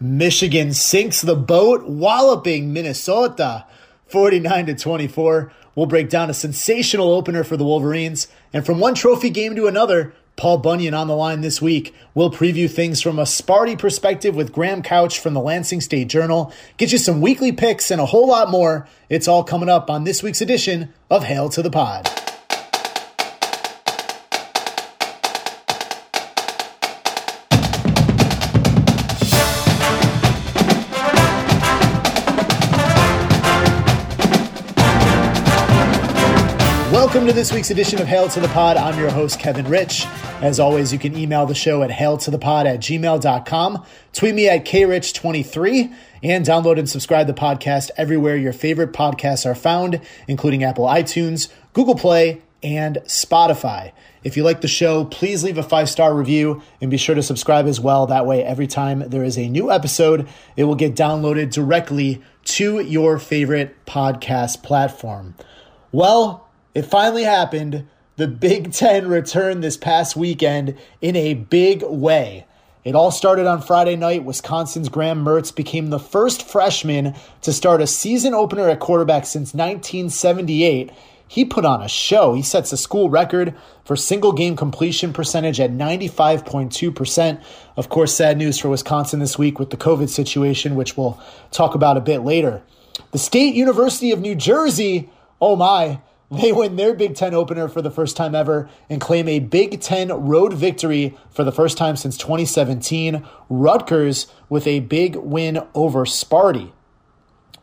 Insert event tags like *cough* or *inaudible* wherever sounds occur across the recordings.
Michigan sinks the boat, walloping Minnesota 49 to 24. We'll break down a sensational opener for the Wolverines. And from one trophy game to another, Paul Bunyan on the line this week. We'll preview things from a Sparty perspective with Graham Couch from the Lansing State Journal, get you some weekly picks, and a whole lot more. It's all coming up on this week's edition of Hail to the Pod. Welcome to this week's edition of Hail to the Pod. I'm your host, Kevin Rich. As always, you can email the show at hailtothepod at gmail.com, tweet me at krich23, and download and subscribe the podcast everywhere your favorite podcasts are found, including Apple iTunes, Google Play, and Spotify. If you like the show, please leave a five star review and be sure to subscribe as well. That way, every time there is a new episode, it will get downloaded directly to your favorite podcast platform. Well, it finally happened. The Big Ten returned this past weekend in a big way. It all started on Friday night. Wisconsin's Graham Mertz became the first freshman to start a season opener at quarterback since 1978. He put on a show. He sets a school record for single game completion percentage at 95.2%. Of course, sad news for Wisconsin this week with the COVID situation, which we'll talk about a bit later. The State University of New Jersey, oh my, they win their Big Ten opener for the first time ever and claim a Big Ten road victory for the first time since 2017. Rutgers with a big win over Sparty.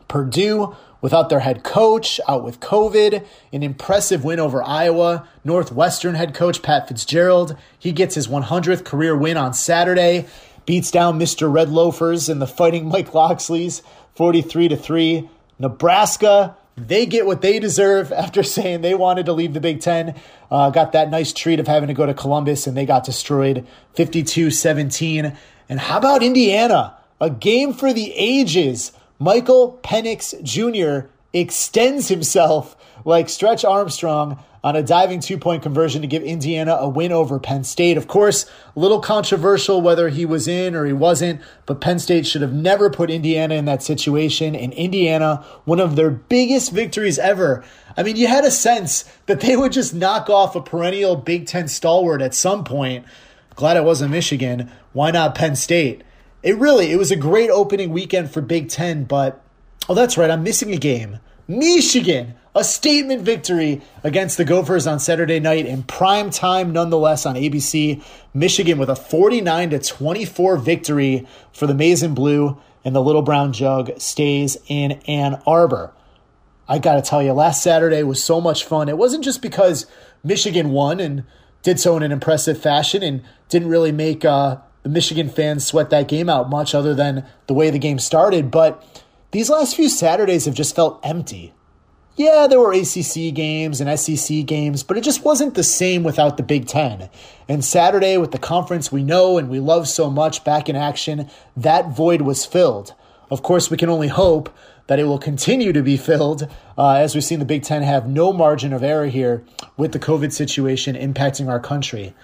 Purdue without their head coach, out with COVID, an impressive win over Iowa. Northwestern head coach Pat Fitzgerald, he gets his 100th career win on Saturday, beats down Mr. Red Loafers and the Fighting Mike Locksleys 43 to 3. Nebraska they get what they deserve *laughs* after saying they wanted to leave the Big Ten. Uh, got that nice treat of having to go to Columbus, and they got destroyed 52 17. And how about Indiana? A game for the ages. Michael Penix Jr. extends himself *laughs* like Stretch Armstrong on a diving two point conversion to give Indiana a win over Penn State. Of course, a little controversial whether he was in or he wasn't, but Penn State should have never put Indiana in that situation. And Indiana, one of their biggest victories ever. I mean, you had a sense that they would just knock off a perennial Big Ten stalwart at some point. Glad it wasn't Michigan. Why not Penn State? It really, it was a great opening weekend for Big Ten, but oh, that's right, I'm missing a game. Michigan a statement victory against the Gophers on Saturday night in prime time, nonetheless, on ABC. Michigan with a 49 to 24 victory for the Maize and Blue, and the Little Brown Jug stays in Ann Arbor. I got to tell you, last Saturday was so much fun. It wasn't just because Michigan won and did so in an impressive fashion and didn't really make uh, the Michigan fans sweat that game out much other than the way the game started, but these last few Saturdays have just felt empty yeah, there were ACC games and SEC games, but it just wasn't the same without the Big Ten. And Saturday, with the conference we know and we love so much back in action, that void was filled. Of course, we can only hope that it will continue to be filled uh, as we've seen the Big Ten have no margin of error here with the COVID situation impacting our country.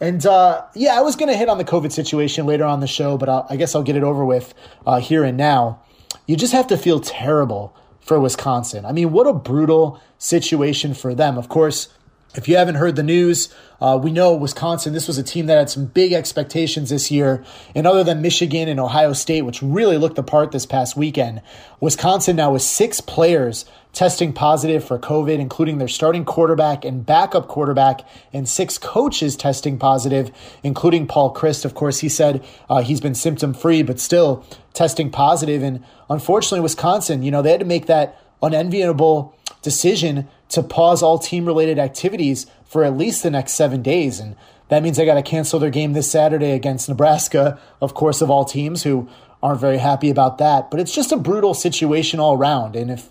And uh, yeah, I was going to hit on the COVID situation later on the show, but I'll, i guess I'll get it over with uh, here and now. You just have to feel terrible for Wisconsin. I mean, what a brutal situation for them. Of course, if you haven't heard the news, uh, we know Wisconsin, this was a team that had some big expectations this year. And other than Michigan and Ohio State, which really looked the part this past weekend, Wisconsin now with six players testing positive for COVID, including their starting quarterback and backup quarterback, and six coaches testing positive, including Paul Chryst. Of course, he said uh, he's been symptom free, but still testing positive. And unfortunately, Wisconsin, you know, they had to make that unenviable decision to pause all team related activities for at least the next seven days. And that means they got to cancel their game this Saturday against Nebraska, of course, of all teams who aren't very happy about that. But it's just a brutal situation all around. And if,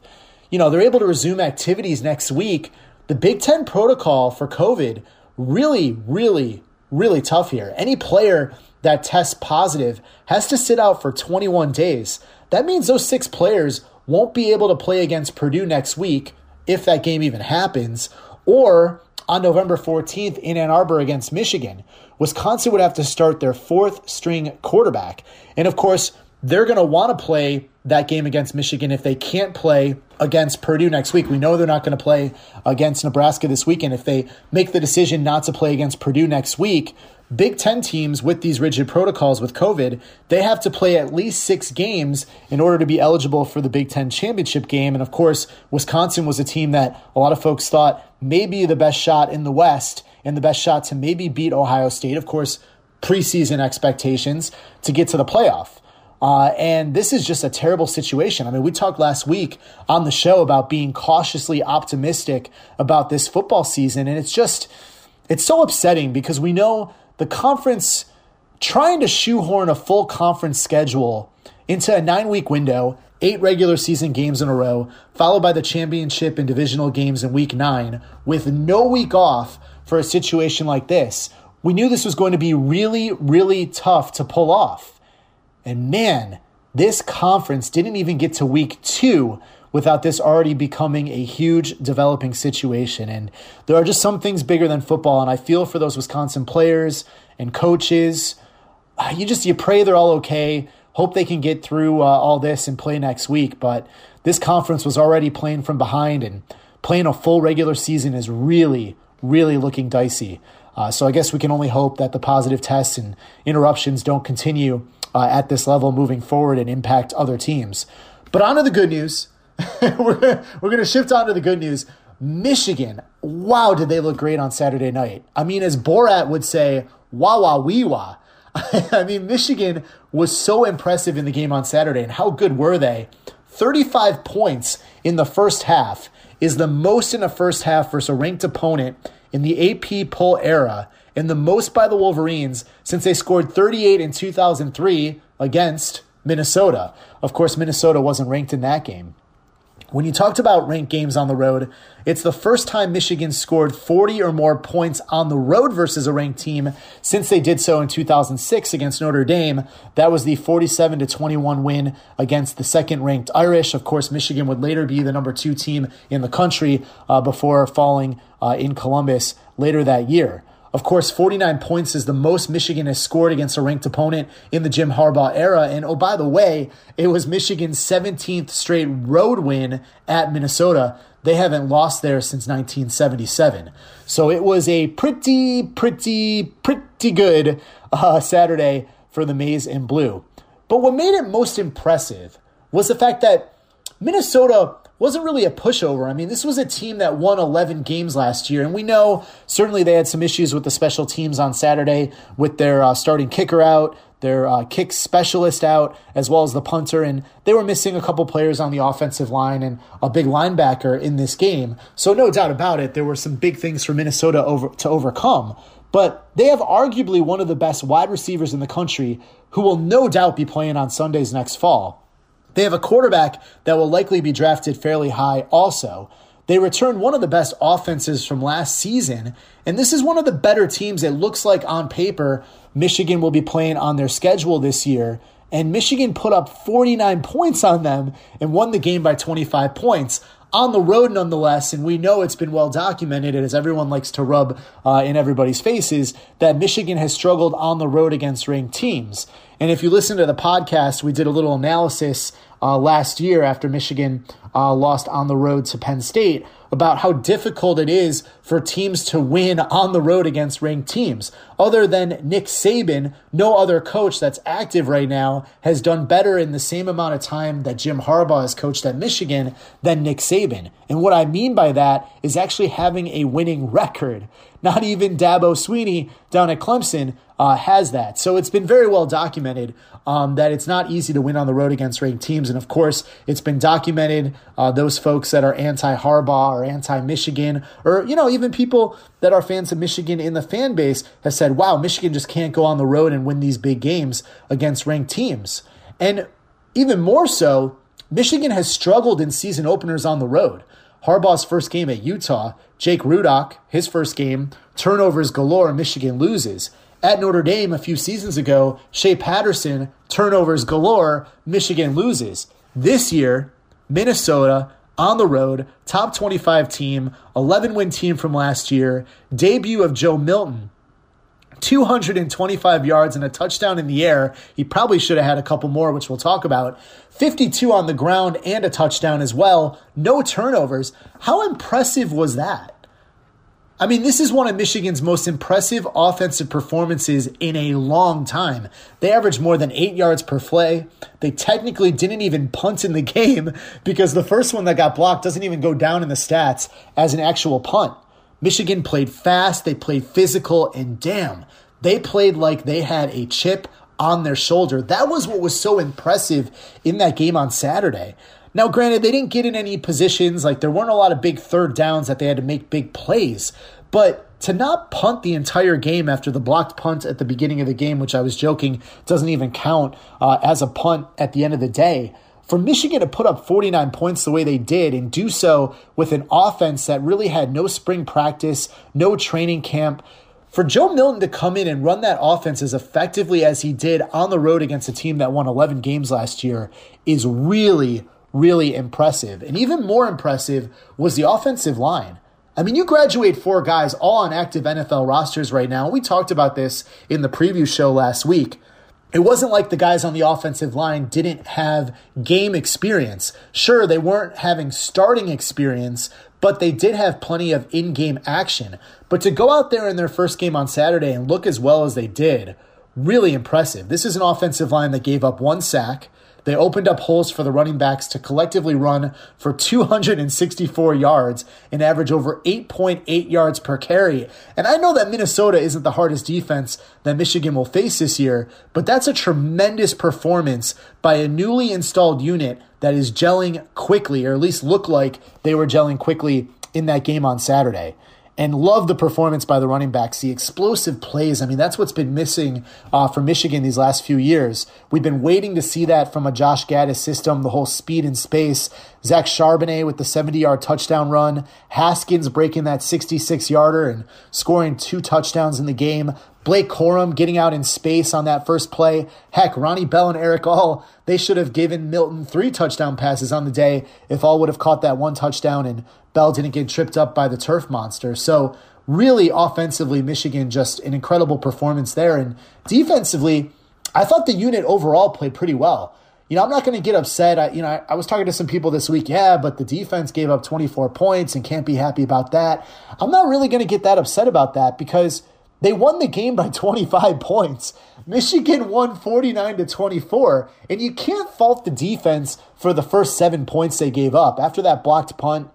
you know, they're able to resume activities next week, the Big Ten protocol for COVID really, really, really tough here. Any player that tests positive has to sit out for 21 days. That means those six players won't be able to play against Purdue next week if that game even happens, or on November 14th in Ann Arbor against Michigan. Wisconsin would have to start their fourth string quarterback. And of course, they're going to want to play that game against Michigan if they can't play against Purdue next week. We know they're not going to play against Nebraska this weekend. If they make the decision not to play against Purdue next week, Big Ten teams with these rigid protocols with COVID, they have to play at least six games in order to be eligible for the Big Ten championship game. And of course, Wisconsin was a team that a lot of folks thought may be the best shot in the West and the best shot to maybe beat Ohio State. Of course, preseason expectations to get to the playoff. Uh, and this is just a terrible situation. I mean, we talked last week on the show about being cautiously optimistic about this football season, and it's just, it's so upsetting because we know the conference trying to shoehorn a full conference schedule into a nine week window, eight regular season games in a row, followed by the championship and divisional games in week nine, with no week off for a situation like this. We knew this was going to be really, really tough to pull off. And man, this conference didn't even get to week two without this already becoming a huge developing situation. And there are just some things bigger than football. And I feel for those Wisconsin players and coaches. Uh, you just, you pray they're all okay. Hope they can get through uh, all this and play next week. But this conference was already playing from behind, and playing a full regular season is really, really looking dicey. Uh, so I guess we can only hope that the positive tests and interruptions don't continue uh, at this level moving forward and impact other teams. But on to the good news. *laughs* we're we're going to shift on to the good news. Michigan, wow, did they look great on Saturday night? I mean, as Borat would say, wah wah wee wah. *laughs* I mean, Michigan was so impressive in the game on Saturday, and how good were they? 35 points in the first half is the most in a first half versus a ranked opponent in the AP poll era and the most by the Wolverines since they scored 38 in 2003 against Minnesota. Of course, Minnesota wasn't ranked in that game. When you talked about ranked games on the road, it's the first time Michigan scored 40 or more points on the road versus a ranked team since they did so in 2006 against Notre Dame. That was the 47 to 21 win against the second ranked Irish. Of course, Michigan would later be the number two team in the country uh, before falling uh, in Columbus later that year. Of course, 49 points is the most Michigan has scored against a ranked opponent in the Jim Harbaugh era. And oh, by the way, it was Michigan's 17th straight road win at Minnesota. They haven't lost there since 1977. So it was a pretty, pretty, pretty good uh, Saturday for the Maize and Blue. But what made it most impressive was the fact that Minnesota wasn't really a pushover. I mean, this was a team that won 11 games last year, and we know certainly they had some issues with the special teams on Saturday with their uh, starting kicker out, their uh, kick specialist out, as well as the punter, and they were missing a couple players on the offensive line and a big linebacker in this game. So no doubt about it, there were some big things for Minnesota over to overcome. But they have arguably one of the best wide receivers in the country who will no doubt be playing on Sundays next fall. They have a quarterback that will likely be drafted fairly high also. They returned one of the best offenses from last season, and this is one of the better teams it looks like on paper Michigan will be playing on their schedule this year. And Michigan put up 49 points on them and won the game by 25 points on the road nonetheless, and we know it's been well documented, as everyone likes to rub uh, in everybody's faces, that Michigan has struggled on the road against ranked teams. And if you listen to the podcast, we did a little analysis uh, last year after Michigan uh, lost on the road to Penn State about how difficult it is for teams to win on the road against ranked teams. Other than Nick Saban, no other coach that's active right now has done better in the same amount of time that Jim Harbaugh has coached at Michigan than Nick Saban. And what I mean by that is actually having a winning record. Not even Dabo Swinney down at Clemson uh, has that. So it's been very well documented um, that it's not easy to win on the road against ranked teams. And of course, it's been documented uh, those folks that are anti Harbaugh or anti Michigan, or, you know, even people that are fans of Michigan in the fan base have said, wow, Michigan just can't go on the road and win these big games against ranked teams. And even more so, Michigan has struggled in season openers on the road. Harbaugh's first game at Utah, Jake Rudock, his first game, turnovers galore, Michigan loses. At Notre Dame a few seasons ago, Shea Patterson, turnovers galore, Michigan loses. This year, Minnesota on the road, top 25 team, 11 win team from last year, debut of Joe Milton, 225 yards and a touchdown in the air. He probably should have had a couple more, which we'll talk about. 52 on the ground and a touchdown as well. No turnovers. How impressive was that? I mean, this is one of Michigan's most impressive offensive performances in a long time. They averaged more than eight yards per play. They technically didn't even punt in the *laughs* game because the first one that got blocked doesn't even go down in the stats as an actual punt. Michigan played fast, they played physical, and damn, they played like they had a chip on their shoulder. That was what was so impressive in that game on Saturday. Now, granted, they didn't get in any positions, like there weren't a lot of big third downs that they had to make big plays, but to not punt the entire game after the blocked punt at the beginning of the game, which I was joking doesn't even count uh, as a punt at the end of the day, for Michigan to put up 49 points the way they did and do so with an offense that really had no spring practice, no training camp, for Joe Milton to come in and run that offense as effectively as he did on the road against a team that won 11 games last year is really, really impressive. And even more impressive was the offensive line. I mean, you graduate four guys all on active NFL rosters right now. We talked about this in the preview show last week. It wasn't like the guys on the offensive line didn't have game experience. Sure, they weren't having starting experience, but they did have plenty of in game action. But to go out there in their first game on Saturday and look as well as they did, really impressive. This is an offensive line that gave up one sack, they opened up holes for the running backs to collectively run for 264 yards and average over 8.8 yards per carry. And I know that Minnesota isn't the hardest defense that Michigan will face this year, but that's a tremendous performance by a newly installed unit that is gelling quickly, or at least look like they were gelling quickly in that game on Saturday and love the performance by the running backs, the explosive plays. I mean, that's what's been missing uh, for Michigan these last few years. We've been waiting to see that from a Josh Gattis system, the whole speed and space. Zach Charbonnet with the 70 yard touchdown run, Haskins breaking that 66 yarder and scoring two touchdowns in the game. Blake Corum getting out in space on that first play. Heck, Ronnie Bell and Erick All, they should have given Milton three touchdown passes on the day if All would have caught that one touchdown and Bell didn't get tripped up by the turf monster. So, really offensively, Michigan just an incredible performance there. And defensively, I thought the unit overall played pretty well. You know, I'm not going to get upset. I, you know, I, I, was talking to some people this week. Yeah, but the defense gave up 24 points and can't be happy about that. I'm not really going to get that upset about that because they won the game by *laughs* 25 points. Michigan won 49 to 24, and you can't fault the defense for the first seven points they gave up after that blocked punt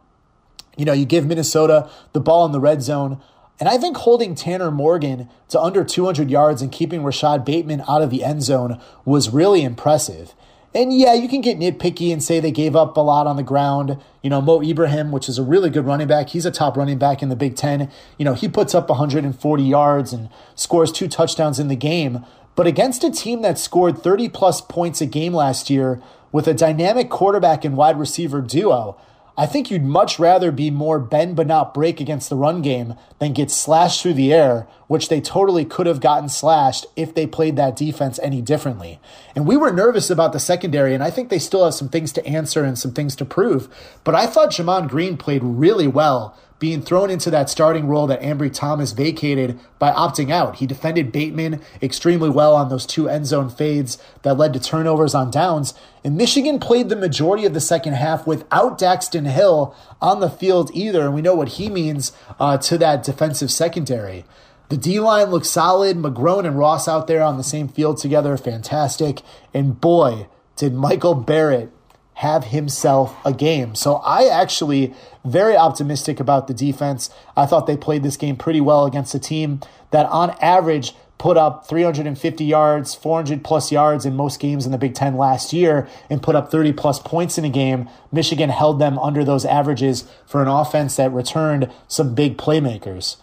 you know, you give Minnesota the ball in the red zone. And I think holding Tanner Morgan to under 200 yards and keeping Rashad Bateman out of the end zone was really impressive. And yeah, you can get nitpicky and say they gave up a lot on the ground. You know, Mo Ibrahim, which is a really good running back, he's a top running back in the Big Ten. You know, he puts up 140 yards and scores two touchdowns in the game. But against a team that scored 30 plus points a game last year with a dynamic quarterback and wide receiver duo, I think you'd much rather be more bend but not break against the run game than get slashed through the air, which they totally could have gotten slashed if they played that defense any differently. And we were nervous about the secondary, and I think they still have some things to answer and some things to prove. But I thought Gemon Green played really well being thrown into that starting role that Ambry Thomas vacated by opting out. He defended Bateman extremely well on those two end zone fades that led to turnovers on downs. And Michigan played the majority of the second half without Daxton Hill on the field either. And we know what he means uh, to that defensive secondary. The D line looks solid. McGrone and Ross out there on the same field together, fantastic. And boy, did Michael Barrett have himself a game. So I actually very optimistic about the defense. I thought they played this game pretty well against a team that on average put up 350 yards, 400 plus yards in most games in the Big 10 last year and put up 30 plus points in a game. Michigan held them under those averages for an offense that returned some big playmakers.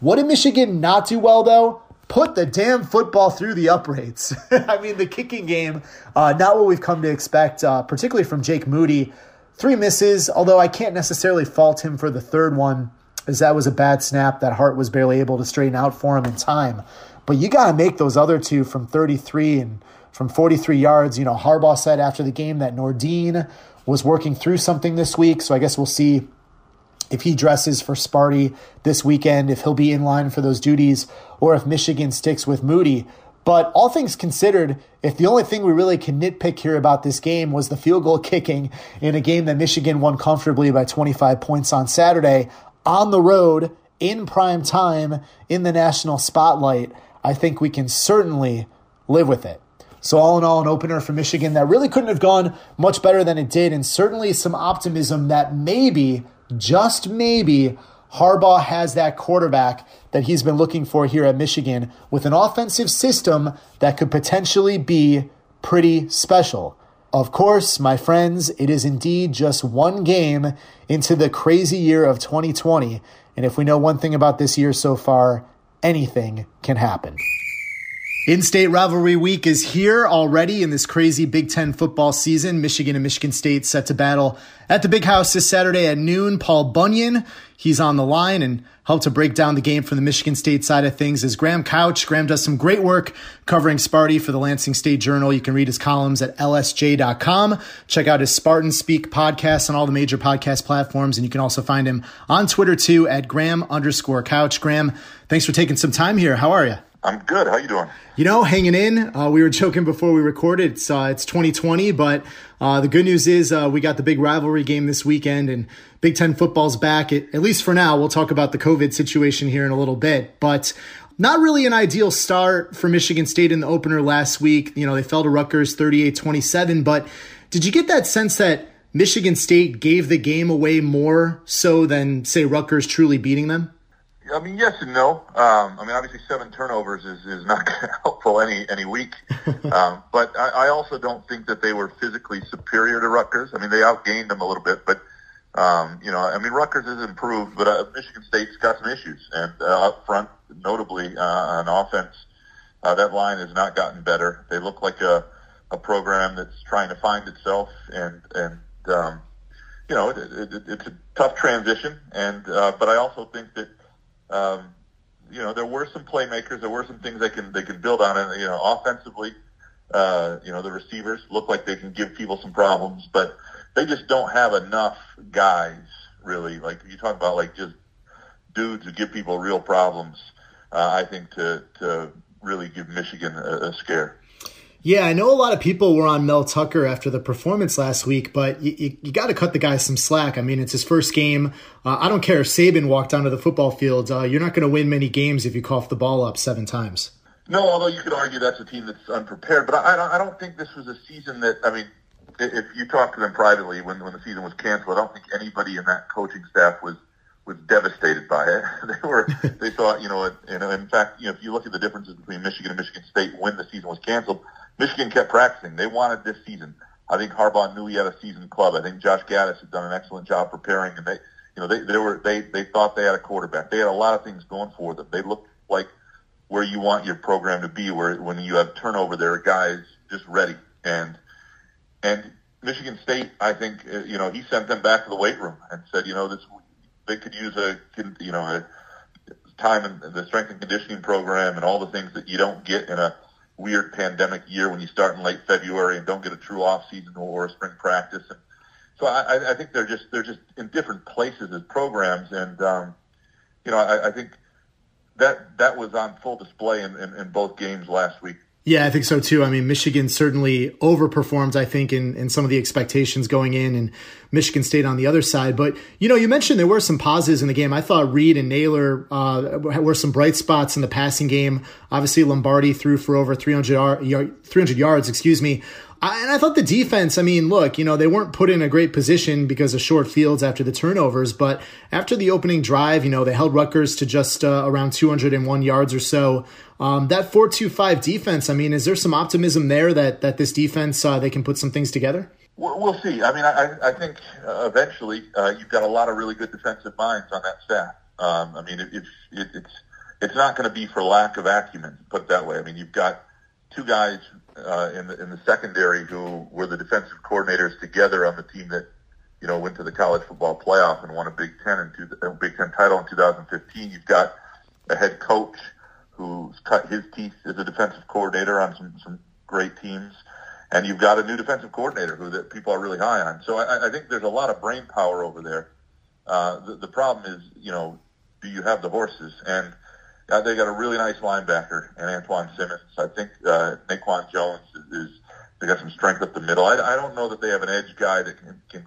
What did Michigan not do well though? Put the damn football through the uprights. *laughs* I mean, the kicking game, uh, not what we've come to expect, uh, particularly from Jake Moody. Three misses, although I can't necessarily fault him for the third one, as that was a bad snap that Hart was barely able to straighten out for him in time. But you got to make those other two from 33 and from 43 yards. You know, Harbaugh said after the game that Nordin was working through something this week, so I guess we'll see if he dresses for Sparty this weekend, if he'll be in line for those duties, or if Michigan sticks with Moody. But all things considered, if the only thing we really can nitpick here about this game was the field goal kicking in a game that Michigan won comfortably by 25 points on Saturday on the road in prime time in the national spotlight, I think we can certainly live with it. So, all in all, an opener for Michigan that really couldn't have gone much better than it did, and certainly some optimism that maybe, just maybe, Harbaugh has that quarterback that he's been looking for here at Michigan with an offensive system that could potentially be pretty special. Of course, my friends, it is indeed just one game into the crazy year of 2020. And if we know one thing about this year so far, anything can happen. In state rivalry week is here already in this crazy Big Ten football season. Michigan and Michigan State set to battle at the big house this Saturday at noon. Paul Bunyan, he's on the line and helped to break down the game from the Michigan State side of things is Graham Couch. Graham does some great work covering Sparty for the Lansing State Journal. You can read his columns at lsj.com. Check out his Spartan Speak podcast on all the major podcast platforms. And you can also find him on Twitter too at Graham underscore Couch. Graham, thanks for taking some time here. How are you? I'm good. How you doing? You know, hanging in. Uh, we were joking before we recorded. It's uh, it's 2020, but uh, the good news is uh, we got the big rivalry game this weekend, and Big Ten football's back. At, at least for now. We'll talk about the COVID situation here in a little bit, but not really an ideal start for Michigan State in the opener last week. You know, they fell to Rutgers 38-27, but did you get that sense that Michigan State gave the game away more so than say Rutgers truly beating them? I mean, yes and no. Um, I mean, obviously, seven turnovers is, is not *laughs* helpful any any week. *laughs* um, but I, I also don't think that they were physically superior to Rutgers. I mean, they outgained them a little bit, but um, you know, I mean, Rutgers has improved, but uh, Michigan State's got some issues, and uh, up front, notably uh, on offense, uh, that line has not gotten better. They look like a a program that's trying to find itself, and and um, you know, it, it, it's a tough transition, and uh, but I also think that um, you know, there were some playmakers. There were some things they can they can build on, and you know, offensively, uh, you know, the receivers look like they can give people some problems, but they just don't have enough guys really. Like you talk about, like just dudes who give people real problems. Uh, I think to to really give Michigan a, a scare. Yeah, I know a lot of people were on Mel Tucker after the performance last week, but you, you, you got to cut the guy some slack. I mean, it's his first game. Uh, I don't care if Saban walked onto the football field. Uh, you're not going to win many games if you cough the ball up seven times. No, although you could argue that's a team that's unprepared. But I, I don't think this was a season that, I mean, if you talk to them privately when, when the season was canceled, I don't think anybody in that coaching staff was was devastated by it. *laughs* they were they thought you know know in fact you know if you look at the differences between Michigan and Michigan State when the season was canceled, Michigan kept practicing. They wanted this season. I think Harbaugh knew he had a seasoned club. I think Josh Gattis had done an excellent job preparing, and they, you know, they they were they they thought they had a quarterback. They had a lot of things going for them. They looked like where you want your program to be, where when you have turnover, there are guys just ready. And and Michigan State, I think, uh, you know, he sent them back to the weight room and said, you know, this they could use a you know a time in the strength and conditioning program and all the things that you don't get in a weird pandemic year when you start in late February and don't get a true off season or a spring practice. And so I, I think they're just they're just in different places as programs, and um, you know I, I think that that was on full display in, in, in both games last week. Yeah, I think so too. I mean, Michigan certainly overperformed, I think, in, in some of the expectations going in, and Michigan State on the other side. But, you know, you mentioned there were some positives in the game. I thought Reed and Nailor uh, were some bright spots in the passing game. Obviously, Lombardi threw for over 300, 300 yards, excuse me. I, and I thought the defense, I mean, look, you know, they weren't put in a great position because of short fields after the turnovers, but after the opening drive, you know, they held Rutgers to just uh, around 201 yards or so. Um, that 4-2-5 defense, I mean, is there some optimism there that, that this defense, uh, they can put some things together? We'll see. I mean, I, I think uh, eventually uh, you've got a lot of really good defensive minds on that staff. Um, I mean, it, it, it, it's it's not going to be for lack of acumen, put it that way. I mean, you've got two guys uh, in the in the secondary who were the defensive coordinators together on the team that you know went to the college football playoff and won a Big Ten and two, a Big Ten title in 2015. You've got a head coach who's cut his teeth as a defensive coordinator on some some great teams, and you've got a new defensive coordinator who that people are really high on. So I, I think there's a lot of brain power over there. Uh, the, the problem is, you know, do you have the horses? And uh, they got a really nice linebacker and Antjuan Simmons. I think uh, Naquan Jones is, is they got some strength up the middle. I, I don't know that they have an edge guy that can, can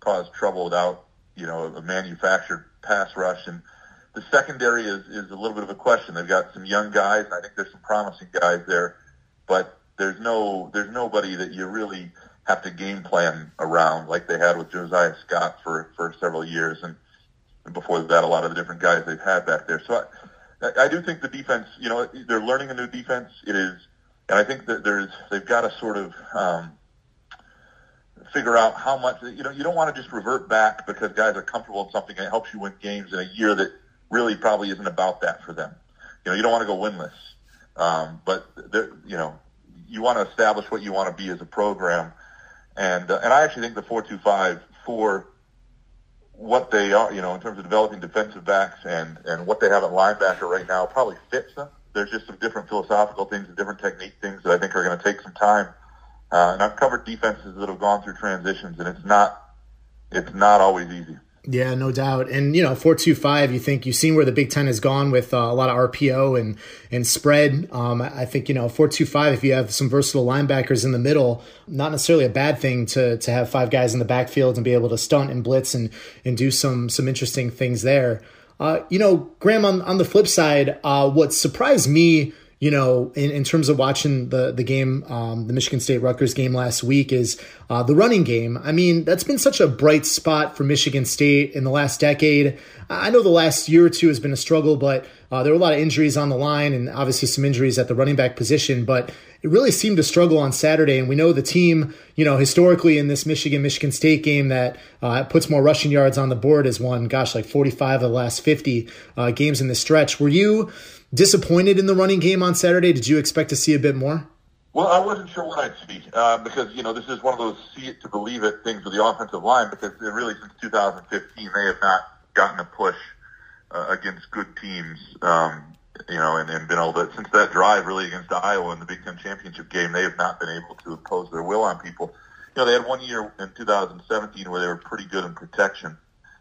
cause trouble without you know a manufactured pass rush. And the secondary is is a little bit of a question. They've got some young guys. I think there's some promising guys there, but there's no there's nobody that you really have to game plan around like they had with Josiah Scott for for several years and. And before that, a lot of the different guys they've had back there. So I, I do think the defense, you know, they're learning a new defense. It is and I think that there's they've got to sort of um, figure out how much you know. You don't want to just revert back because guys are comfortable in something and it helps you win games in a year that really probably isn't about that for them. You know, you don't want to go winless, um, but you know, you want to establish what you want to be as a program. And uh, and I actually think the four two five for what they are, you know, in terms of developing defensive backs and and what they have at linebacker right now, probably fits them there's just some different philosophical things and different technique things that I think are going to take some time. Uh, and I've covered defenses that have gone through transitions, and it's not it's not always easy. Yeah, no doubt. And you know, four two five. You think you've seen where the Big Ten has gone with uh, a lot of RPO and and spread. Um, I think you know four two five. If you have some versatile linebackers in the middle, not necessarily a bad thing to to have five guys in the backfield and be able to stunt and blitz and and do some some interesting things there. Uh, you know, Graham, on, on the flip side, uh, what surprised me, you know, in, in terms of watching the, the game, um, the Michigan State Rutgers game last week, is uh, the running game. I mean, that's been such a bright spot for Michigan State in the last decade. I know the last year or two has been a struggle, but uh, there were a lot of injuries on the line and obviously some injuries at the running back position. But it really seemed to struggle on Saturday. And we know the team, you know, historically in this Michigan Michigan State game that uh, puts more rushing yards on the board has won, gosh, like 45 of the last 50 uh, games in the stretch. Were you disappointed in the running game on Saturday? Did you expect to see a bit more? Well, I wasn't sure what I'd see uh, because you know this is one of those see it to believe it things with the offensive line because really since 2015 they have not gotten a push uh, against good teams. Um, you know, and, and been able to since that drive really against Iowa in the Big Ten championship game, they have not been able to impose their will on people. You know, they had one year in 2017 where they were pretty good in protection,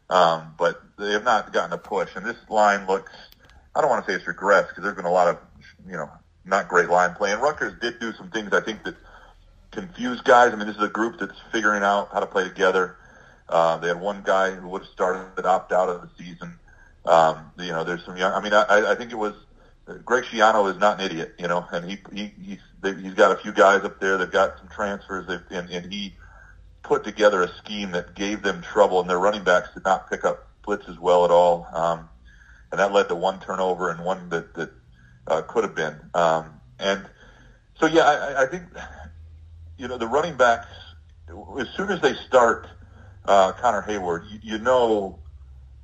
um, but they have not gotten a push. And this line looks, I don't want to say it's regressed because there's been a lot of, you know, not great line play. And Rutgers did do some things I think that confuse guys. I mean, this is a group that's figuring out how to play together. Uh, they had one guy who would have started that opt out of the season. Um, you know, there's some young. I mean, I, I think it was Greg Schiano is not an idiot, you know, and he he he's they, he's got a few guys up there. They've got some transfers, they've, and, and he put together a scheme that gave them trouble, and their running backs did not pick up blitzes well at all, um, and that led to one turnover and one that that uh, could have been. Um, and so, yeah, I, I think you know the running backs as soon as they start uh, Connor Heyward, you, you know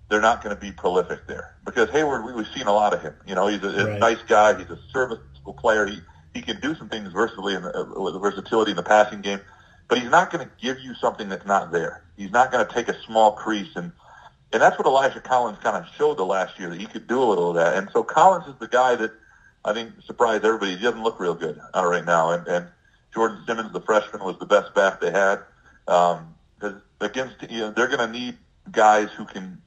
they're not going to be prolific there because Heyward, we, we've seen a lot of him. You know, he's a, right. a nice guy. He's a serviceable player. He he can do some things versatily in the, uh, versatility in the passing game, but he's not going to give you something that's not there. He's not going to take a small crease and and that's what Elijah Collins kind of showed the last year that he could do a little of that. And so Collins is the guy that I think surprised everybody. He doesn't look real good uh, right now. And, and Jordan Simmons, the freshman, was the best back they had. Um, against you know, they're going to need guys who can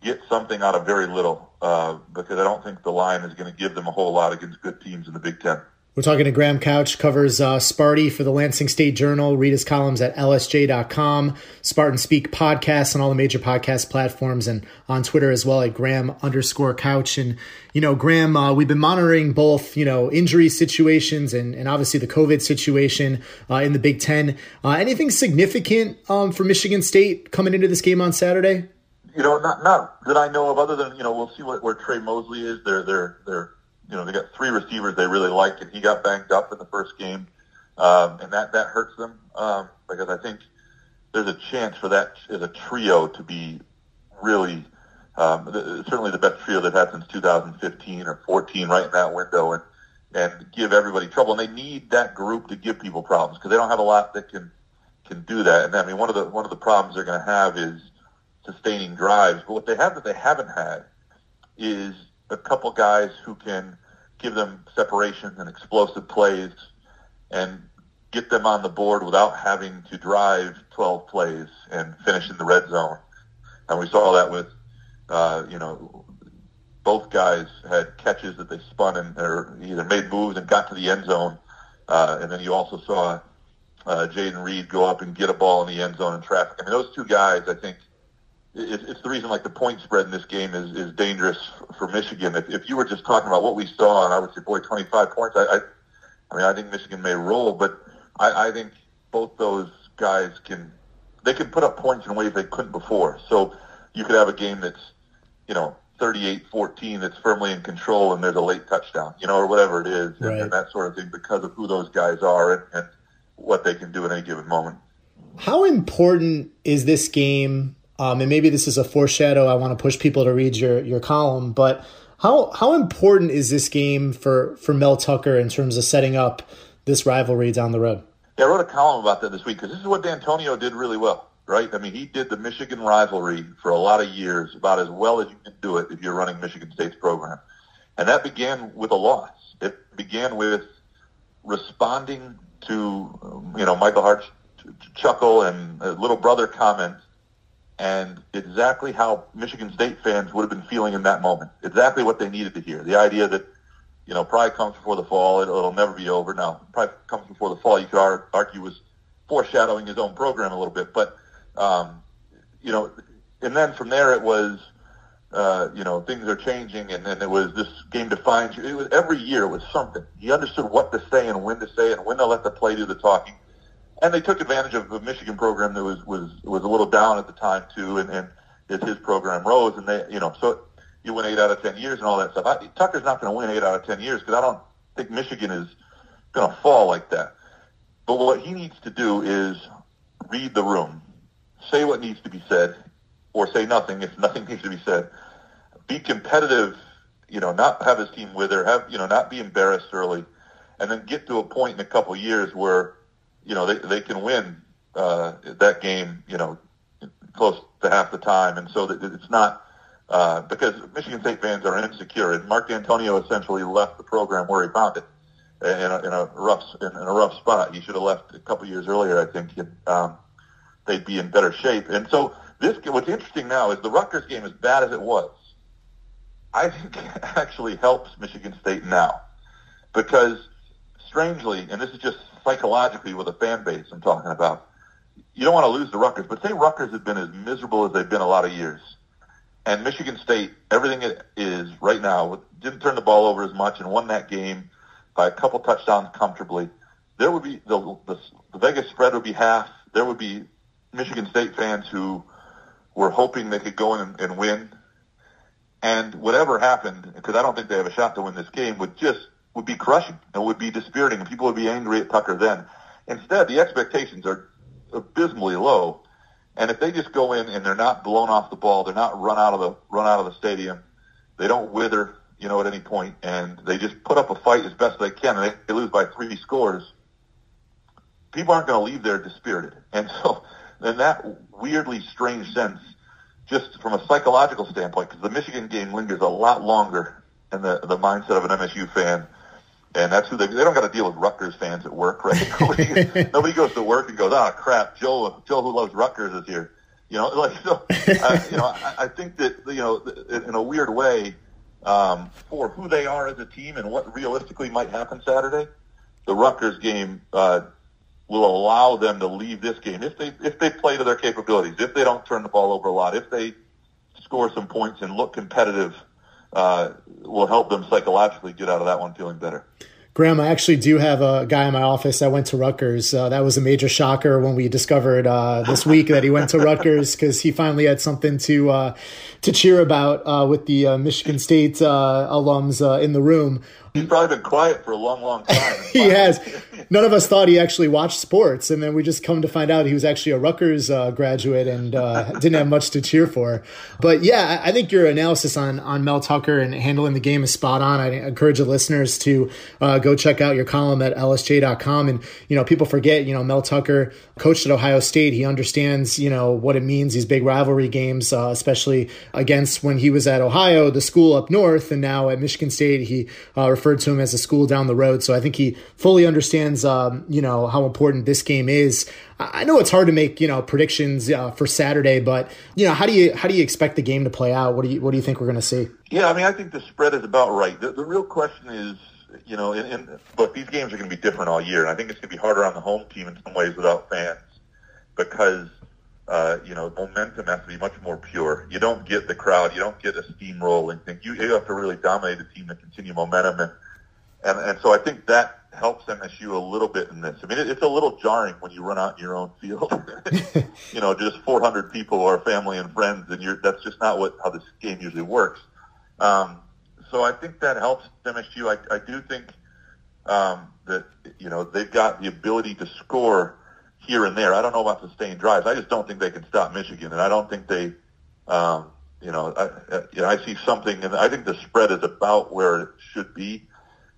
get something out of very little uh, because I don't think the line is going to give them a whole lot against good teams in the Big Ten. We're talking to Graham Couch, covers uh, Sparty for the Lansing State Journal. Read his columns at lsj.com, Spartan Speak podcasts on all the major podcast platforms, and on Twitter as well at Graham underscore Couch. And, you know, Graham, uh, we've been monitoring both, you know, injury situations and, and obviously the COVID situation uh, in the Big Ten. Uh, anything significant um, for Michigan State coming into this game on Saturday? you know, not not that I know of, other than you know, we'll see what where Tre Mosley is. They're they're they're you know they got three receivers they really like, and he got banged up in the first game, um, and that that hurts them um, because I think there's a chance for that as a trio to be really um, the, certainly the best trio they've had since 2015 or 14, right in that window, and and give everybody trouble. And they need that group to give people problems because they don't have a lot that can can do that. And I mean, one of the one of the problems they're going to have is sustaining drives. But what they have that they haven't had is a couple guys who can give them separation and explosive plays and get them on the board without having to drive 12 plays and finish in the red zone. and we saw that with uh, you know both guys had catches that they spun and or either made moves and got to the end zone, uh, and then you also saw uh, Jayden Reed go up and get a ball in the end zone in traffic. I mean, those two guys, I think, it, it's the reason like the point spread in this game is, is dangerous for Michigan. If, if you were just talking about what we saw, and I would say, boy, 25 points, I, I, I mean, I think Michigan may roll, but I, I think both those guys can, they can put up points in ways they couldn't before. So you could have a game that's, you know, 38-14 that's firmly in control and there's a late touchdown, you know, or whatever it is, right. and, and that sort of thing because of who those guys are and, and what they can do at any given moment. How important is this game? Um, and maybe this is a foreshadow. I want to push people to read your your column, but how how important is this game for for Mel Tucker in terms of setting up this rivalry down the road? Yeah, I wrote a column about that this week because this is what Dantonio did really well, right? I mean, he did the Michigan rivalry for a lot of years, about as well as you can do it if you're running Michigan State's program, and that began with a loss. It began with responding to you know Michael Hart's chuckle and little brother comment, and exactly how Michigan State fans would have been feeling in that moment. Exactly what they needed to hear. The idea that you know pride comes before the fall. It'll, it'll never be over. Now, pride comes before the fall. You could argue was foreshadowing his own program a little bit, but um, you know, and then from there it was uh, you know, things are changing, and then it was this game defines you. It was every year it was something. He understood what to say and when to say it, and when to let the play do the talking. And they took advantage of a Michigan program that was was was a little down at the time too, and, and as his program rose, and they, you know, so you win eight out of ten years and all that stuff. I, Tucker's not going to win eight out of ten years because I don't think Michigan is going to fall like that. But what he needs to do is read the room, say what needs to be said, or say nothing if nothing *laughs* needs to be said. Be competitive, you know, not have his team wither, have you know, not be embarrassed early, and then get to a point in a couple years where, you know, they they can win uh, that game, you know, close to half the time, and so it's not uh, because Michigan State fans are insecure, and Mark Dantonio essentially left the program where he found it in a, in a rough in, in a rough spot. He should have left a couple years earlier. I think um, they'd be in better shape, and so this what's interesting now is the Rutgers game, as bad as it was, I think *laughs* actually helps Michigan State now because strangely, and this is just psychologically with a fan base I'm talking about, you don't want to lose to Rutgers, but say Rutgers has been as miserable as they've been a lot of years. And Michigan State, everything it is right now, didn't turn the ball over as much and won that game by a couple touchdowns comfortably. There would be the, the, the Vegas spread would be half. There would be Michigan State fans who were hoping they could go in and, and win. And whatever happened, because I don't think they have a shot to win this game, would just would be crushing and would be dispiriting, and people would be angry at Tucker then. Instead, the expectations are abysmally low, and if they just go in and they're not blown off the ball, they're not run out of the run out of the stadium, they don't wither, you know, at any point, and they just put up a fight as best they can, and they, they lose by three scores. People aren't going to leave there dispirited, *laughs* and so in that weirdly strange sense, just from a psychological standpoint, because the Michigan game lingers a lot longer in the the mindset of an MSU fan, and that's who they they don't got to deal with Rutgers fans at work, right? *laughs* nobody, nobody goes to work and goes, ah, crap, Joe, Joe who loves Rutgers is here. You know, *laughs* like so. uh, you know, I, I think that you know, in a weird way, um, for who they are as a team and what realistically might happen Saturday, the Rutgers game uh, will allow them to leave this game if they if they play to their capabilities, if they don't turn the ball over a lot, if they score some points and look competitive, uh, will help them psychologically get out of that one feeling better. Graham, I actually do have a guy in my office that went to Rutgers. Uh, that was a major shocker when we discovered uh, this week that he went to Rutgers because he finally had something to uh, to cheer about uh, with the uh, Michigan State uh, alums in the room. *laughs* He's probably been quiet for a long, long time. *laughs* he has. None of us thought he actually watched sports, and then we just come to find out he was actually a Rutgers uh, graduate and uh, *laughs* didn't have much to cheer for. But yeah, I think your analysis on on Mel Tucker and handling the game is spot on. I encourage the listeners to uh, go check out your column at lsj.com. And you know, people forget, you know, Mel Tucker coached at Ohio State. He understands, you know, what it means these big rivalry games, uh, especially against when he was at Ohio, the school up north, and now at Michigan State, he uh, referred to him as a school down the road. So I think he fully understands, um, you know, how important this game is. I know it's hard to make, you know, predictions uh, for Saturday, but you know, how do you how do you expect the game to play out? What do you what do you think we're going to see? Yeah, I mean, I think the spread is about right. The, the real question is, you know, and, and but these games are going to be different all year, and I think it's going to be harder on the home team in some ways without fans because uh, you know, momentum has to be much more pure. You don't get the crowd, you don't get a steamrolling thing. You, you have to really dominate the team to continue momentum, and and and so I think that helps MSU a little bit in this. I mean, it, it's a little jarring when you run out in your own field. *laughs* you know, just 400 people are family and friends, and you're that's just not what how this game usually works. Um, so I think that helps MSU. I, I do think um, that you know they've got the ability to score here and there. I don't know about sustained drives. I just don't think they can stop Michigan, and I don't think they, um, you know, I, you know, I see something, and I think the spread is about where it should be,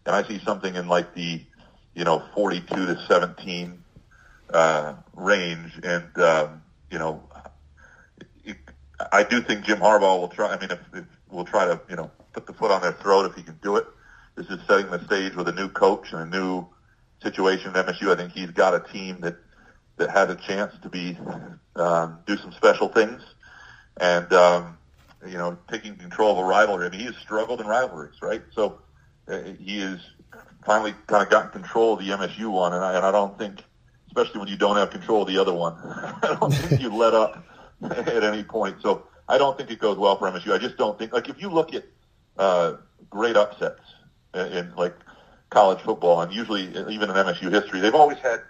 and I see something in like the, you know, 42 to 17 uh, range, and um, you know, it, I do think Jim Harbaugh will try. I mean, if, if we'll try to, you know, put the foot on their throat if he can do it. This is setting the stage with a new coach and a new situation at MSU. I think he's got a team that that had a chance to be um, do some special things, and um, you know, taking control of a rivalry. I mean, he has struggled in rivalries, right? So uh, he has finally kind of gotten control of the MSU one, and I, and I don't think, especially when you don't have control of the other one, *laughs* I don't think you let up *laughs* at any point. So I don't think it goes well for MSU. I just don't think like if you look at uh, great upsets in, in like college football, and usually even in MSU history, they've always had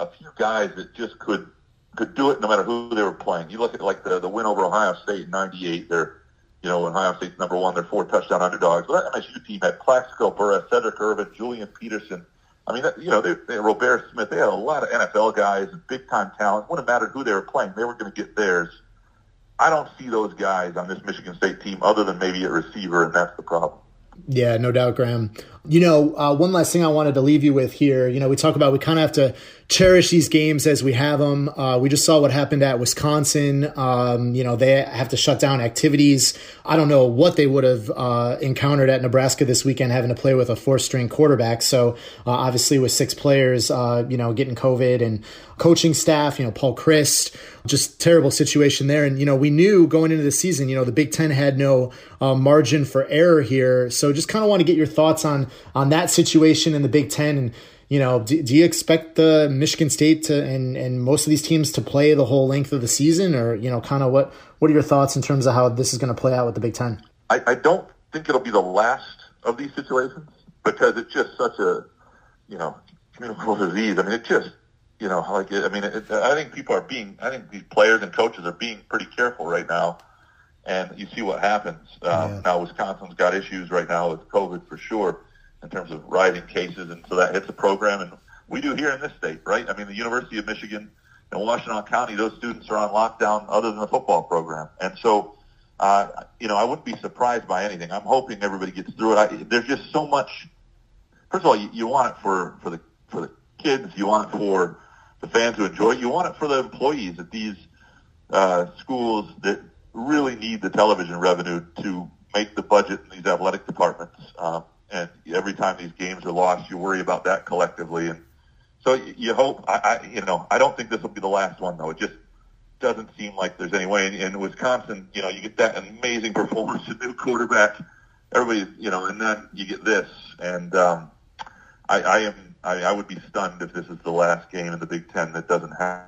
a few guys that just could could do it no matter who they were playing. You look at like the the win over Ohio State in '98. They're you know Ohio State's number one, they're four touchdown underdogs. Well, that MSU team had Plaxico Burress, Sedrick Irvin, Julian Peterson. I mean, you know, they, they, Robaire Smith. They had a lot of NFL guys and big time talent. Wouldn't matter who they were playing; they were going to get theirs. I don't see those guys on this Michigan State team other than maybe a receiver, and that's the problem. Yeah, no doubt, Graham. You know, uh, one last thing I wanted to leave you with here. You know, we talk about we kind of have to cherish these games as we have them. Uh, we just saw what happened at Wisconsin. Um, you know, they have to shut down activities. I don't know what they would have uh, encountered at Nebraska this weekend, having to play with a four-string quarterback. So uh, obviously, with six players, uh, you know, getting COVID and coaching staff, you know, Paul Chryst, just terrible situation there. And you know, we knew going into the season, you know, the Big Ten had no uh, margin for error here. So just kind of want to get your thoughts on on that situation in the Big Ten and you know, do, do, you expect the Michigan State to and and most of these teams to play the whole length of the season, or you know, kind of what what are your thoughts in terms of how this is going to play out with the Big Ten? I, I don't think it'll be the last of these situations because it's just such a you know communicable disease. I mean, it just you know like I mean, it, I think people are being I think these players and coaches are being pretty careful right now. And you see what happens. Um, yeah. Now, Wisconsin's got issues right now with COVID for sure in terms of rising cases, and so that hits the program. And we do here in this state, right? I mean, the University of Michigan in Washtenaw County, those students are on lockdown other than the football program, and so. Uh, you know, I wouldn't be surprised by anything. I'm hoping everybody gets through it. I, there's just so much. First of all, you, you want it for, for the for the kids. You want it for the fans who enjoy it. You want it for the employees at these uh, schools that really need the television revenue to make the budget in these athletic departments. Um, and every time these games are lost, you worry about that collectively. And so you hope. I, I you know, I don't think this will be the last one though. It just doesn't seem like there's any way. In, in Wisconsin, you know, you get that amazing *laughs* performance, a new quarterback, everybody, you know, and then you get this. And um, I, I am, I, I would be stunned if this is the last game in the Big Ten that doesn't have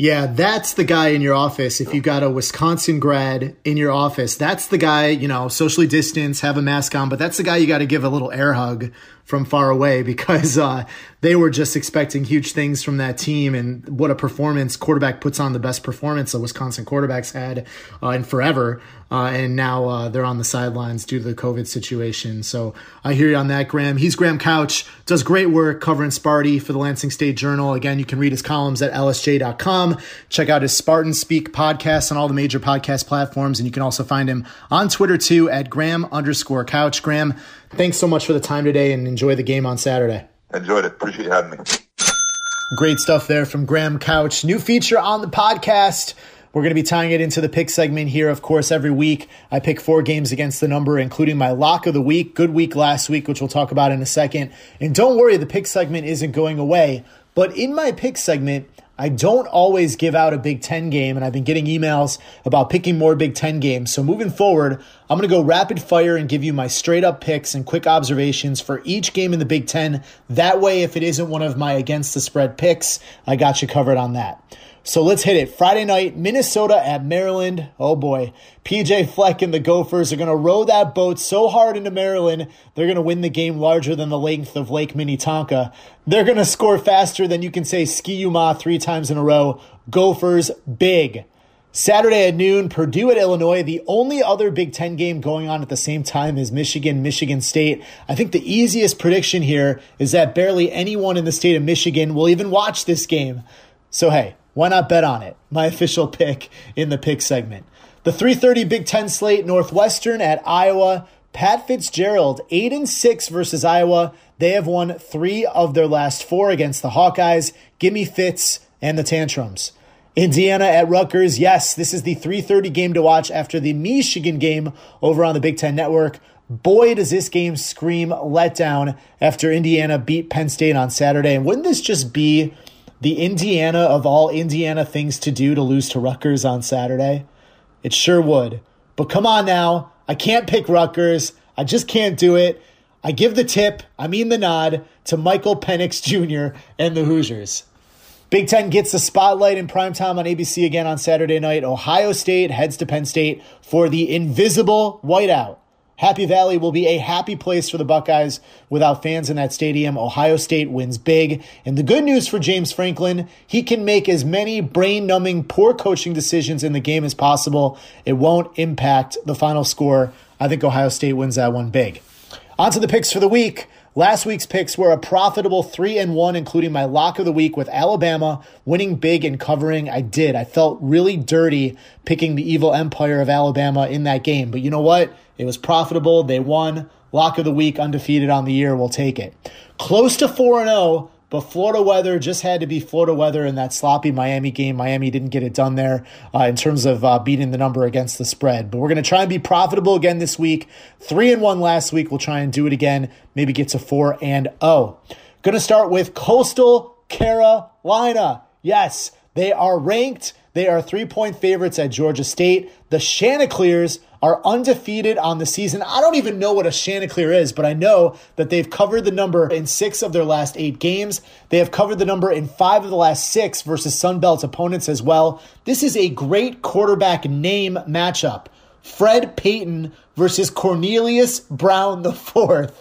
yeah, that's the guy in your office. If you got a Wisconsin grad in your office, that's the guy, you know, socially distance, have a mask on, but that's the guy you got to give a little air hug from far away *laughs* because uh, they were just expecting huge things from that team and what a performance quarterback puts on the best performance the Wisconsin quarterbacks had uh, in forever. Uh, and now uh, they're on the sidelines due to the COVID situation. So I hear you on that, Graham. He's Graham Couch, does great work covering Sparty for the Lansing State Journal. Again, you can read his columns at lsj.com. Check out his Spartan Speak podcast on all the major podcast platforms. And you can also find him on Twitter too at Graham underscore Couch. Graham, thanks so much for the time today and enjoy the game on Saturday. Enjoyed it. Appreciate having me. Great stuff there from Graham Couch. New feature on the podcast We're going to be tying it into the pick segment here. Of course, every week I pick four games against the number, including my lock of the week. Good week last week, which we'll talk about in a second. And don't worry, the pick segment isn't going away. But in my pick segment, I don't always give out a Big Ten game, and I've been getting emails about picking more Big Ten games. So moving forward, I'm going to go rapid fire and give you my straight up picks and quick observations for each game in the Big Ten. That way, if it isn't one of my against the spread picks, I got you covered on that. So let's hit it. Friday night, Minnesota at Maryland. Oh boy. PJ Fleck and the Gophers are going to row that boat so hard into Maryland, they're going to win the game larger than the length of Lake Minnetonka. They're going to score faster than you can say Ski-U-Mah three times in a row. Gophers, big. Saturday at noon, Purdue at Illinois. The only other Big Ten game going on at the same time is Michigan, Michigan State. I think the easiest prediction here is that barely anyone in the state of Michigan will even watch this game. So, hey, why not bet on it? My *laughs* official pick in the pick segment. The 330 Big Ten slate, Northwestern at Iowa. Pat Fitzgerald, 8 and 6 versus Iowa. They have won three of their last four against the Hawkeyes. Gimme Fitz and the Tantrums. Indiana at Rutgers. Yes, this is the 3:30 game to watch after the Michigan game over on the Big 10 Network. Boy, does this game scream letdown after Indiana beat Penn State on Saturday. And wouldn't this just be the Indiana of all Indiana things to do to lose to Rutgers on Saturday? It sure would. But come on now. I can't pick Rutgers. I just can't do it. I give the tip, I mean the nod, to Michael Penix Jr. and the Hoosiers. Big Ten gets the spotlight in primetime on ABC again on Saturday night. Ohio State heads to Penn State for the invisible whiteout. Happy Valley will be a happy place for the Buckeyes without fans in that stadium. Ohio State wins big. And the good news for James Franklin, he can make as many brain numbing, poor coaching decisions in the game as possible. It won't impact the final score. I think Ohio State wins that one big. On to the picks for the week. Last week's picks were a profitable 3 and 1 including my lock of the week with Alabama winning big and covering. I did. I felt really dirty picking the evil empire of Alabama in that game. But you know what? It was profitable. They won. Lock of the week, undefeated on the year. We'll take it. Close to 4 and 0, but Florida weather just had to be Florida weather in that sloppy Miami game. Miami didn't get it done there uh, in terms of uh, beating the number against the spread. But we're going to try and be profitable again this week. 3 and 1 last week. We'll try and do it again. Maybe get to 4 and oh. Going to start with Coastal Carolina. Yes, they are ranked. They are three point favorites at Georgia State. The Chanticleers are undefeated on the season. I don't even know what a Chanticleer is, but I know that they've covered the number in six of their last eight games. They have covered the number in five of the last six versus Sunbelt opponents as well. This is a great quarterback name matchup. Fred Payton versus Cornelius Brown IV.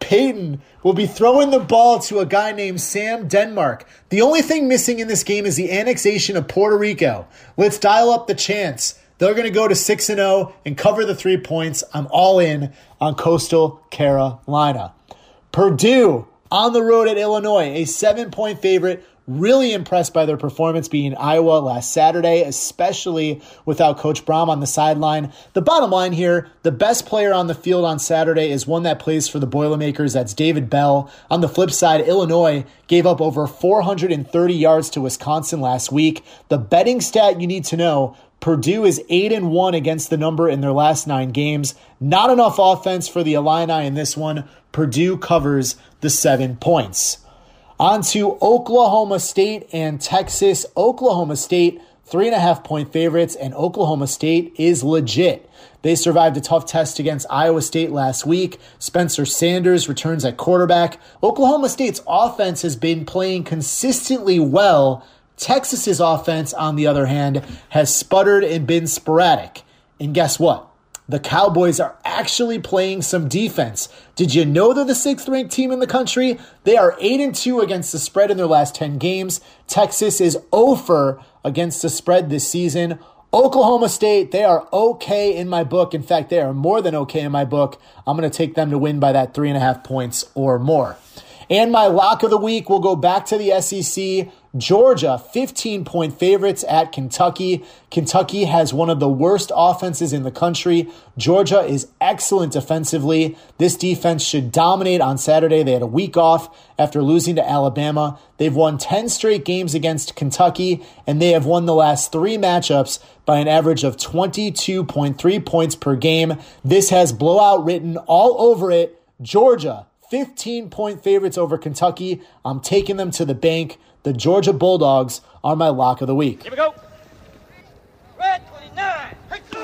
Payton will be throwing the ball to a guy named Sam Denmark. The only thing missing in this game is the annexation of Puerto Rico. Let's dial up the chance. They're going to go to 6 and 0 and cover the 3 points. I'm all in on Coastal Carolina. Purdue on the road at Illinois, a 7-point favorite Really impressed by their performance being Iowa last Saturday, especially without Coach Brohm on the sideline. The bottom line here the best player on the field on Saturday is one that plays for the Boilermakers. That's David Bell. On the flip side, Illinois gave up over 430 yards to Wisconsin last week. The betting stat you need to know Purdue is 8 and 1 against the number in their last nine games. Not enough offense for the Illini in this one. Purdue covers the seven points. On to Oklahoma State and Texas. Oklahoma State, three and a half point favorites, and Oklahoma State is legit. They survived a tough test against Iowa State last week. Spencer Sanders returns at quarterback. Oklahoma State's offense has been playing consistently well. Texas's offense, on the other hand, has sputtered and been sporadic. And guess what? The Cowboys are actually playing some defense. Did you know they're the sixth ranked team in the country? They are 8 and 2 against the spread in their last 10 games. Texas is oh over against the spread this season. Oklahoma State, they are okay in my book. In fact, they are more than okay in my book. I'm going to take them to win by that three and a half points or more. And my lock of the week will go back to the SEC. Georgia, 15 point favorites at Kentucky. Kentucky has one of the worst offenses in the country. Georgia is excellent defensively. This defense should dominate on Saturday. They had a week off after losing to Alabama. They've won 10 straight games against Kentucky, and they have won the last three matchups by an average of 22.3 points per game. This has blowout written all over it. Georgia, 15 point favorites over Kentucky. I'm taking them to the bank. The Georgia Bulldogs are my lock of the week. Here we go. Red 29. There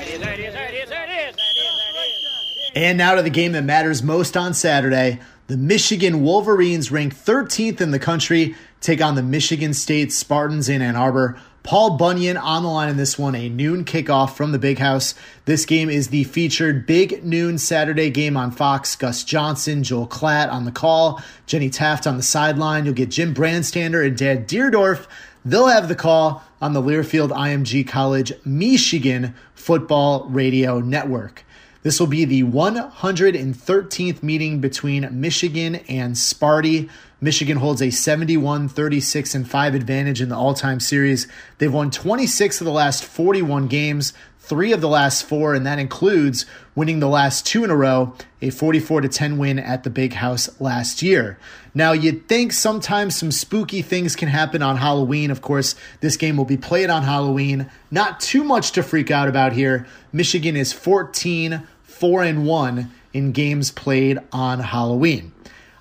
it is, there it is, there it is, there it is, there it is, there it is. And now to the game that matters most on Saturday. The Michigan Wolverines, ranked 13th in the country, take on the Michigan State Spartans in Ann Arbor. Paul Bunyan on the line in this one, a noon kickoff from the Big House. This game is the featured big noon Saturday game on Fox. Gus Johnson, Joel Klatt on the call, Jenny Taft on the sideline. You'll get Jim Brandstatter and Dan Dierdorf. They'll have the call on the Learfield IMG College Michigan Football Radio Network. This will be the 113th meeting between Michigan and Sparty. Michigan holds a 71 36 and 5 advantage in the all time series. They've won 26 of the last 41 games, three of the last four, and that includes winning the last two in a row, a 44 10 win at the Big House last year. Now, you'd think sometimes some spooky things can happen on Halloween. Of course, this game will be played on Halloween. Not too much to freak out about here. Michigan is 14 4 and 1 in games played on Halloween.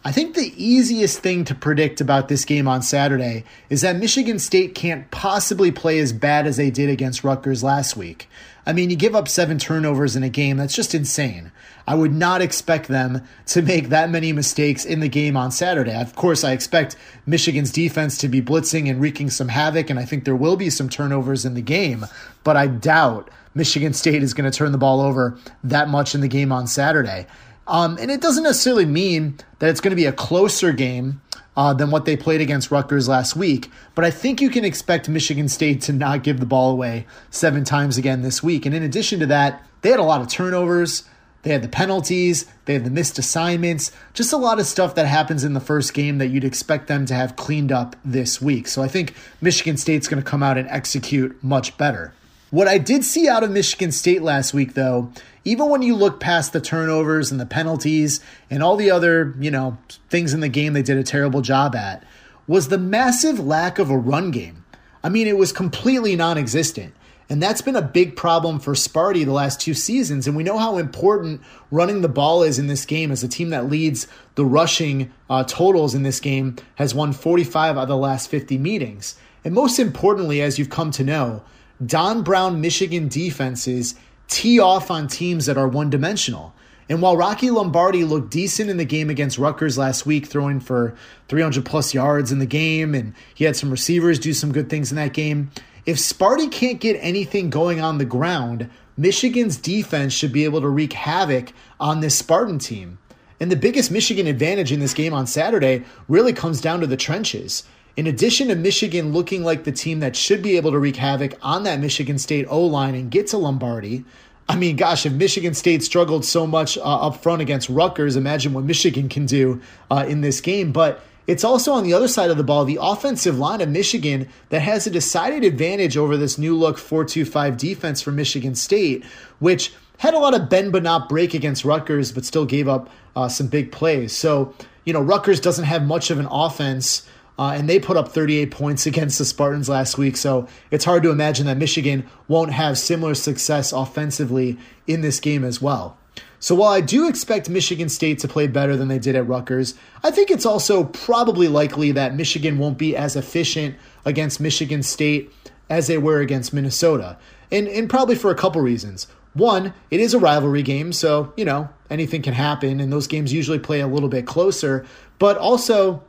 I think the easiest thing to predict about this game on Saturday is that Michigan State can't possibly play as bad as they did against Rutgers last week. I mean, you give up seven turnovers in a game, that's just insane. I would not expect them to make that many mistakes in the game on Saturday. Of course, I expect Michigan's defense to be blitzing and wreaking some havoc, and I think there will be some turnovers in the game, but I doubt Michigan State is going to turn the ball over that much in the game on Saturday. Um, and it doesn't necessarily mean that it's going to be a closer game uh, than what they played against Rutgers last week, but I think you can expect Michigan State to not give the ball away seven times again this week. And in addition to that, they had a lot of turnovers. They had the penalties, they had the missed assignments, just a lot of stuff that happens in the first game that you'd expect them to have cleaned up this week. So I think Michigan State's going to come out and execute much better. What I did see out of Michigan State last week, though, even when you look past the turnovers and the penalties and all the other, you know, things in the game they did a terrible job at, was the massive lack of a run game. I mean, it was completely non existent. And that's been a big problem for Sparty the last two seasons. And we know how important running the ball is in this game as a team that leads the rushing uh, totals in this game has won 45 out of the last 50 meetings. And most importantly, as you've come to know, Don Brown Michigan defenses tee off on teams that are one dimensional. And while Rocky Lombardi looked decent in the game against Rutgers last week, throwing for 300 plus yards in the game, and he had some receivers do some good things in that game, if Sparty can't get anything going on the ground, Michigan's defense should be able to wreak havoc on this Spartan team. And the biggest Michigan advantage in this game on Saturday really comes down to the trenches. In addition to Michigan looking like the team that should be able to wreak havoc on that Michigan State O line and get to Lombardi, I mean, gosh, if Michigan State struggled so much uh, up front against Rutgers, imagine what Michigan can do uh, in this game. But it's also on the other side of the ball, the offensive line of Michigan that has a decided advantage over this new look 4 2 5 defense for Michigan State, which had a lot of bend but not break against Rutgers, but still gave up uh, some big plays. So, you know, Rutgers doesn't have much of an offense. Uh, and they put up 38 points *laughs* against the Spartans last week. So it's hard to imagine that Michigan won't have similar success offensively in this game as well. So while I do expect Michigan State to play better than they did at Rutgers, I think it's also probably likely that Michigan won't be as efficient against Michigan State as they were against Minnesota. And, and probably for a couple reasons. One, it is a rivalry game, so, you know, anything can happen, and those games usually play a little bit closer. But also,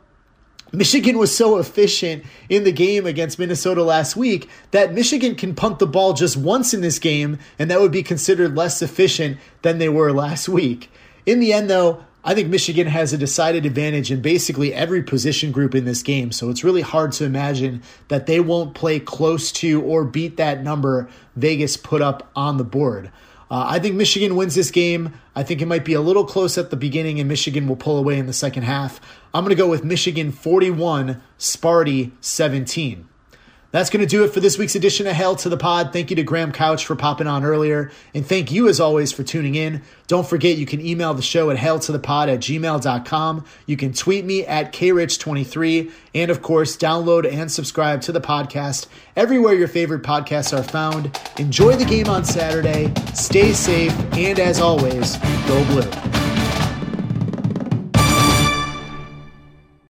Michigan was so efficient in the game against Minnesota last week that Michigan can punt the ball just once in this game, and that would be considered less efficient than they were last week. In the end, though, I think Michigan has a decided advantage in basically every position group in this game, so it's really hard to imagine that they won't play close to or beat that number Vegas put up on the board. Uh, I think Michigan wins this game. I think it might be a little close at the beginning, and Michigan will pull away in the second half. I'm going to go with Michigan 41, Sparty 17. That's going to do it for this week's edition of Hail to the Pod. Thank you to Graham Couch for popping on earlier. And thank you, as always, for tuning in. Don't forget, you can email the show at hailtothepod at gmail.com. You can tweet me at krich23. And, of course, download and subscribe to the podcast everywhere your favorite podcasts are found. Enjoy the game on Saturday. Stay safe. And, as always, go blue.